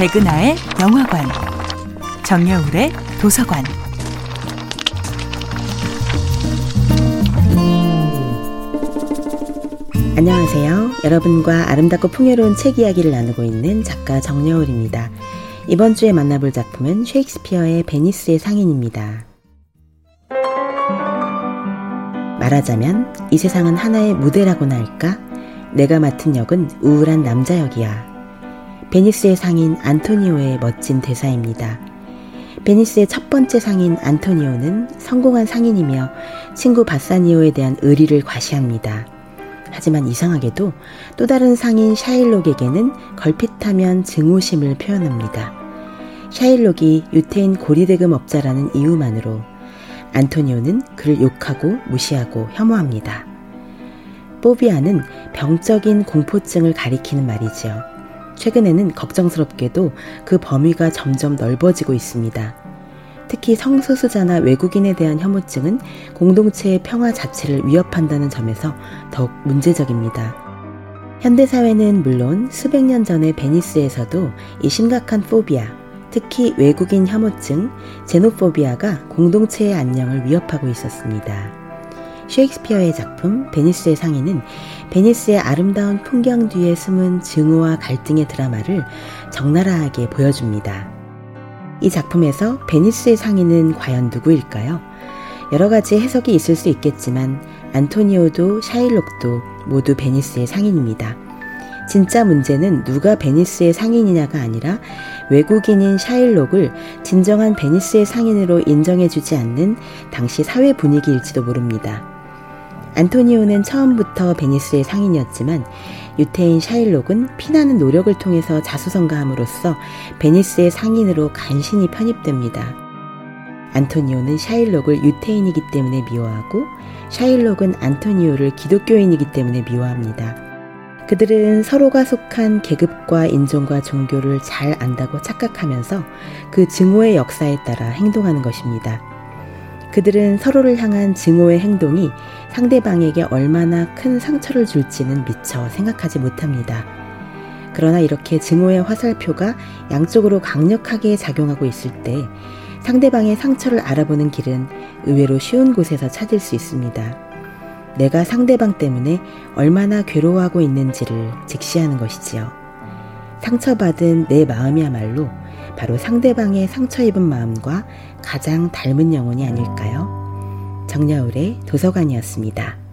백은하의 영화관, 정여울의 도서관. 안녕하세요. 여러분과 아름답고 풍요로운 책 이야기를 나누고 있는 작가 정여울입니다. 이번 주에 만나볼 작품은 셰익스피어의 베니스의 상인입니다. 말하자면 이 세상은 하나의 무대라고나 할까? 내가 맡은 역은 우울한 남자 역이야. 베니스의 상인 안토니오의 멋진 대사입니다. 베니스의 첫 번째 상인 안토니오는 성공한 상인이며 친구 바사니오에 대한 의리를 과시합니다. 하지만 이상하게도 또 다른 상인 샤일록에게는 걸핏하면 증오심을 표현합니다. 샤일록이 유태인 고리대금 업자라는 이유만으로 안토니오는 그를 욕하고 무시하고 혐오합니다. 포비아는 병적인 공포증을 가리키는 말이지요. 최근에는 걱정스럽게도 그 범위가 점점 넓어지고 있습니다. 특히 성소수자나 외국인에 대한 혐오증은 공동체의 평화 자체를 위협한다는 점에서 더욱 문제적입니다. 현대사회는 물론 수백 년 전의 베니스에서도 이 심각한 포비아, 특히 외국인 혐오증, 제노포비아가 공동체의 안녕을 위협하고 있었습니다. 셰익스피어의 작품 베니스의 상인은 베니스의 아름다운 풍경 뒤에 숨은 증오와 갈등의 드라마를 적나라하게 보여줍니다. 이 작품에서 베니스의 상인은 과연 누구일까요? 여러 가지 해석이 있을 수 있겠지만 안토니오도 샤일록도 모두 베니스의 상인입니다. 진짜 문제는 누가 베니스의 상인이냐가 아니라 외국인인 샤일록을 진정한 베니스의 상인으로 인정해주지 않는 당시 사회 분위기일지도 모릅니다. 안토니오는 처음부터 베니스의 상인이었지만 유태인 샤일록은 피나는 노력을 통해서 자수성가함으로써 베니스의 상인으로 간신히 편입됩니다. 안토니오는 샤일록을 유태인이기 때문에 미워하고 샤일록은 안토니오를 기독교인이기 때문에 미워합니다. 그들은 서로가 속한 계급과 인종과 종교를 잘 안다고 착각하면서 그 증오의 역사에 따라 행동하는 것입니다. 그들은 서로를 향한 증오의 행동이 상대방에게 얼마나 큰 상처를 줄지는 미처 생각하지 못합니다. 그러나 이렇게 증오의 화살표가 양쪽으로 강력하게 작용하고 있을 때 상대방의 상처를 알아보는 길은 의외로 쉬운 곳에서 찾을 수 있습니다. 내가 상대방 때문에 얼마나 괴로워하고 있는지를 직시하는 것이지요. 상처받은 내 마음이야말로 바로 상대방의 상처 입은 마음과 가장 닮은 영혼이 아닐까요? 정야울의 도서관이었습니다.